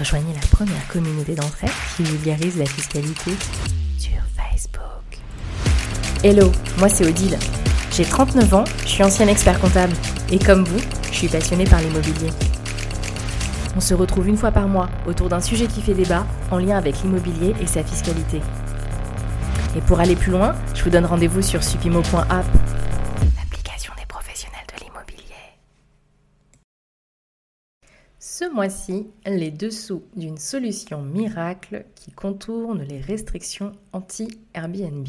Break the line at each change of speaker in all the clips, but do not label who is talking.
Rejoignez la première communauté d'entraide qui vulgarise la fiscalité sur Facebook. Hello, moi c'est Odile. J'ai 39 ans, je suis ancienne expert comptable et comme vous, je suis passionnée par l'immobilier. On se retrouve une fois par mois autour d'un sujet qui fait débat en lien avec l'immobilier et sa fiscalité. Et pour aller plus loin, je vous donne rendez-vous sur supimo.app, l'application des professionnels de l'immobilier. Ce mois-ci, les dessous d'une solution miracle qui contourne les restrictions anti-Airbnb.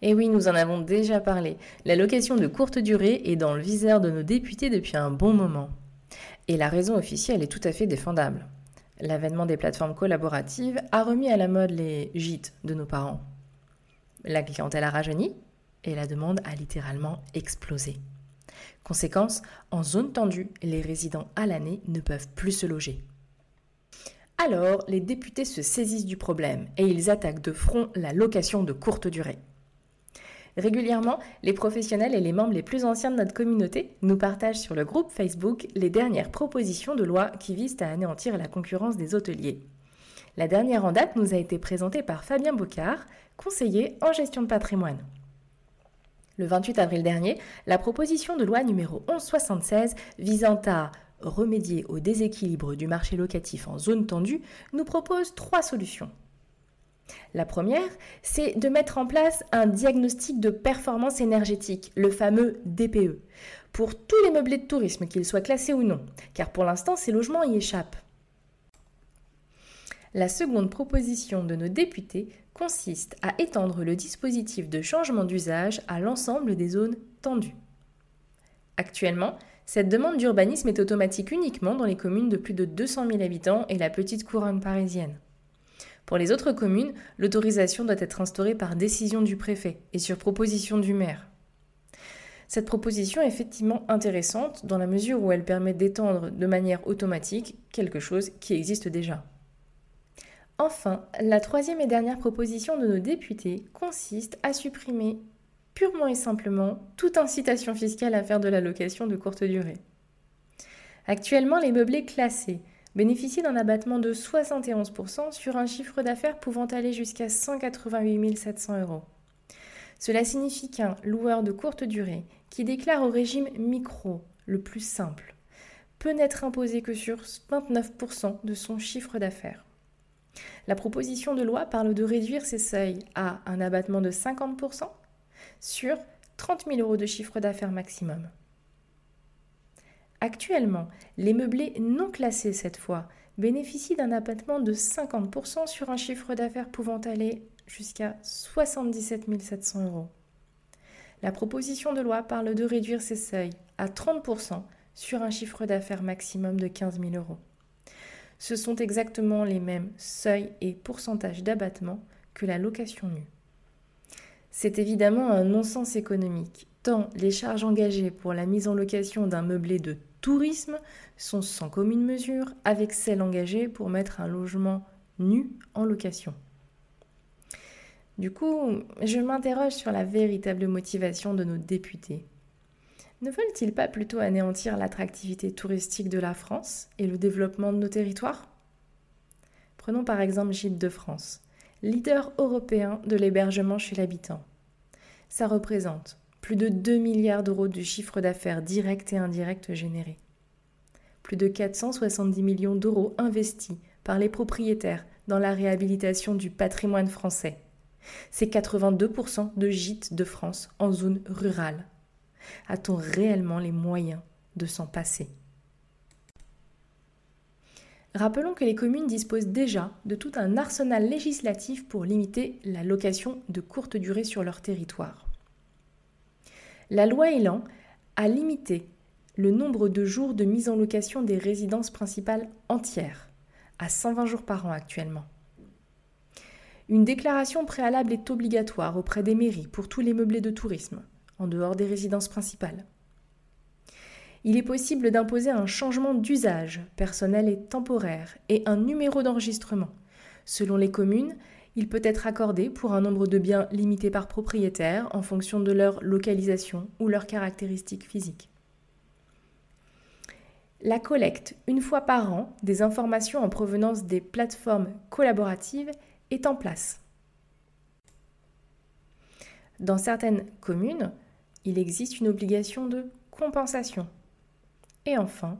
Et oui, nous en avons déjà parlé. La location de courte durée est dans le viseur de nos députés depuis un bon moment. Et la raison officielle est tout à fait défendable. L'avènement des plateformes collaboratives a remis à la mode les gîtes de nos parents. La clientèle a rajeuni et la demande a littéralement explosé. Conséquence, en zone tendue, les résidents à l'année ne peuvent plus se loger. Alors, les députés se saisissent du problème et ils attaquent de front la location de courte durée. Régulièrement, les professionnels et les membres les plus anciens de notre communauté nous partagent sur le groupe Facebook les dernières propositions de loi qui visent à anéantir la concurrence des hôteliers. La dernière en date nous a été présentée par Fabien Bocard, conseiller en gestion de patrimoine. Le 28 avril dernier, la proposition de loi numéro 1176 visant à remédier au déséquilibre du marché locatif en zone tendue nous propose trois solutions. La première, c'est de mettre en place un diagnostic de performance énergétique, le fameux DPE, pour tous les meublés de tourisme, qu'ils soient classés ou non, car pour l'instant ces logements y échappent. La seconde proposition de nos députés consiste à étendre le dispositif de changement d'usage à l'ensemble des zones tendues. Actuellement, cette demande d'urbanisme est automatique uniquement dans les communes de plus de 200 000 habitants et la petite couronne parisienne. Pour les autres communes, l'autorisation doit être instaurée par décision du préfet et sur proposition du maire. Cette proposition est effectivement intéressante dans la mesure où elle permet d'étendre de manière automatique quelque chose qui existe déjà. Enfin, la troisième et dernière proposition de nos députés consiste à supprimer purement et simplement toute incitation fiscale à faire de la location de courte durée. Actuellement, les meublés classés bénéficier d'un abattement de 71% sur un chiffre d'affaires pouvant aller jusqu'à 188 700 euros. Cela signifie qu'un loueur de courte durée qui déclare au régime micro, le plus simple, peut n'être imposé que sur 29% de son chiffre d'affaires. La proposition de loi parle de réduire ces seuils à un abattement de 50% sur 30 000 euros de chiffre d'affaires maximum. Actuellement, les meublés non classés cette fois bénéficient d'un abattement de 50% sur un chiffre d'affaires pouvant aller jusqu'à 77 700 euros. La proposition de loi parle de réduire ces seuils à 30% sur un chiffre d'affaires maximum de 15 000 euros. Ce sont exactement les mêmes seuils et pourcentages d'abattement que la location nue. C'est évidemment un non-sens économique, tant les charges engagées pour la mise en location d'un meublé de tourisme sont sans commune mesure avec celles engagées pour mettre un logement nu en location. Du coup, je m'interroge sur la véritable motivation de nos députés. Ne veulent-ils pas plutôt anéantir l'attractivité touristique de la France et le développement de nos territoires? Prenons par exemple Gîtes de France, leader européen de l'hébergement chez l'habitant. Ça représente plus de 2 milliards d'euros de chiffre d'affaires direct et indirect générés. Plus de 470 millions d'euros investis par les propriétaires dans la réhabilitation du patrimoine français. C'est 82% de gîtes de France en zone rurale. A-t-on réellement les moyens de s'en passer? Rappelons que les communes disposent déjà de tout un arsenal législatif pour limiter la location de courte durée sur leur territoire. La loi Elan a limité le nombre de jours de mise en location des résidences principales entières à 120 jours par an actuellement. Une déclaration préalable est obligatoire auprès des mairies pour tous les meublés de tourisme, en dehors des résidences principales. Il est possible d'imposer un changement d'usage personnel et temporaire et un numéro d'enregistrement. Selon les communes, il peut être accordé pour un nombre de biens limité par propriétaire en fonction de leur localisation ou leurs caractéristiques physiques. La collecte, une fois par an, des informations en provenance des plateformes collaboratives est en place. Dans certaines communes, il existe une obligation de compensation. Et enfin,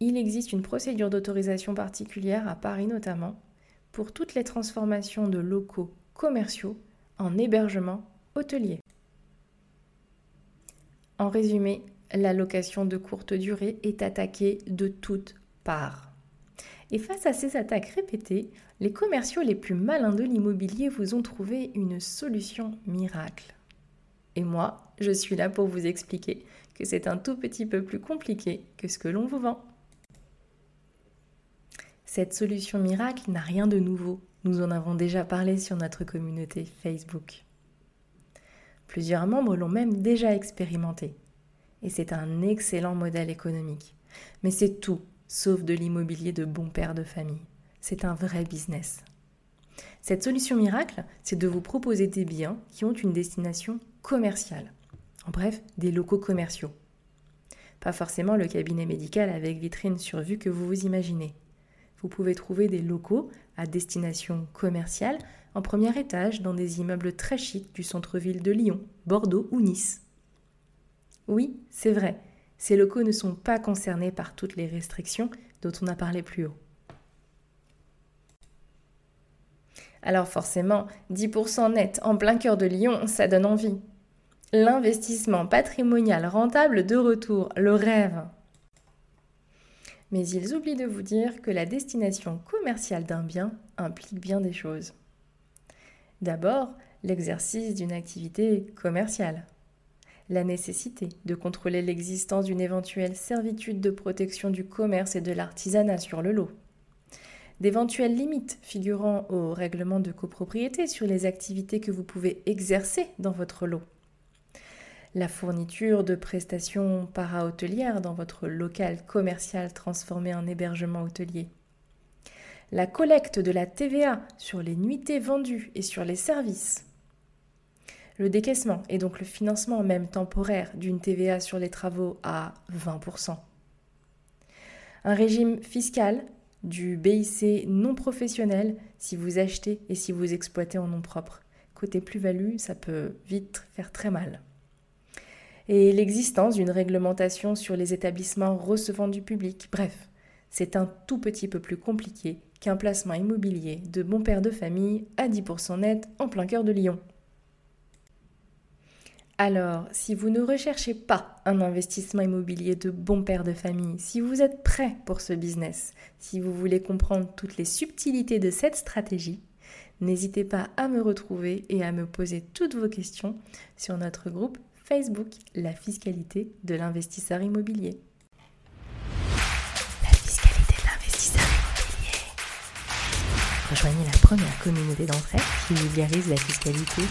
il existe une procédure d'autorisation particulière à Paris notamment pour toutes les transformations de locaux commerciaux en hébergement hôtelier. En résumé, la location de courte durée est attaquée de toutes parts. Et face à ces attaques répétées, les commerciaux les plus malins de l'immobilier vous ont trouvé une solution miracle. Et moi, je suis là pour vous expliquer que c'est un tout petit peu plus compliqué que ce que l'on vous vend. Cette solution miracle n'a rien de nouveau. Nous en avons déjà parlé sur notre communauté Facebook. Plusieurs membres l'ont même déjà expérimenté. Et c'est un excellent modèle économique. Mais c'est tout, sauf de l'immobilier de bon père de famille. C'est un vrai business. Cette solution miracle, c'est de vous proposer des biens qui ont une destination commerciale. En bref, des locaux commerciaux. Pas forcément le cabinet médical avec vitrine sur vue que vous vous imaginez vous pouvez trouver des locaux à destination commerciale en premier étage dans des immeubles très chics du centre-ville de Lyon, Bordeaux ou Nice. Oui, c'est vrai, ces locaux ne sont pas concernés par toutes les restrictions dont on a parlé plus haut. Alors forcément, 10% net en plein cœur de Lyon, ça donne envie. L'investissement patrimonial rentable de retour, le rêve mais ils oublient de vous dire que la destination commerciale d'un bien implique bien des choses. D'abord, l'exercice d'une activité commerciale. La nécessité de contrôler l'existence d'une éventuelle servitude de protection du commerce et de l'artisanat sur le lot. D'éventuelles limites figurant au règlement de copropriété sur les activités que vous pouvez exercer dans votre lot. La fourniture de prestations para-hôtelières dans votre local commercial transformé en hébergement hôtelier, la collecte de la TVA sur les nuitées vendues et sur les services, le décaissement et donc le financement même temporaire d'une TVA sur les travaux à 20%, un régime fiscal du BIC non professionnel si vous achetez et si vous exploitez en nom propre. Côté plus-value, ça peut vite faire très mal et l'existence d'une réglementation sur les établissements recevant du public. Bref, c'est un tout petit peu plus compliqué qu'un placement immobilier de bon père de famille à 10% net en plein cœur de Lyon. Alors, si vous ne recherchez pas un investissement immobilier de bon père de famille, si vous êtes prêt pour ce business, si vous voulez comprendre toutes les subtilités de cette stratégie, n'hésitez pas à me retrouver et à me poser toutes vos questions sur notre groupe Facebook, la fiscalité de l'investisseur immobilier.
La fiscalité de l'investisseur immobilier.
Rejoignez la première communauté d'entraide qui vulgarise la fiscalité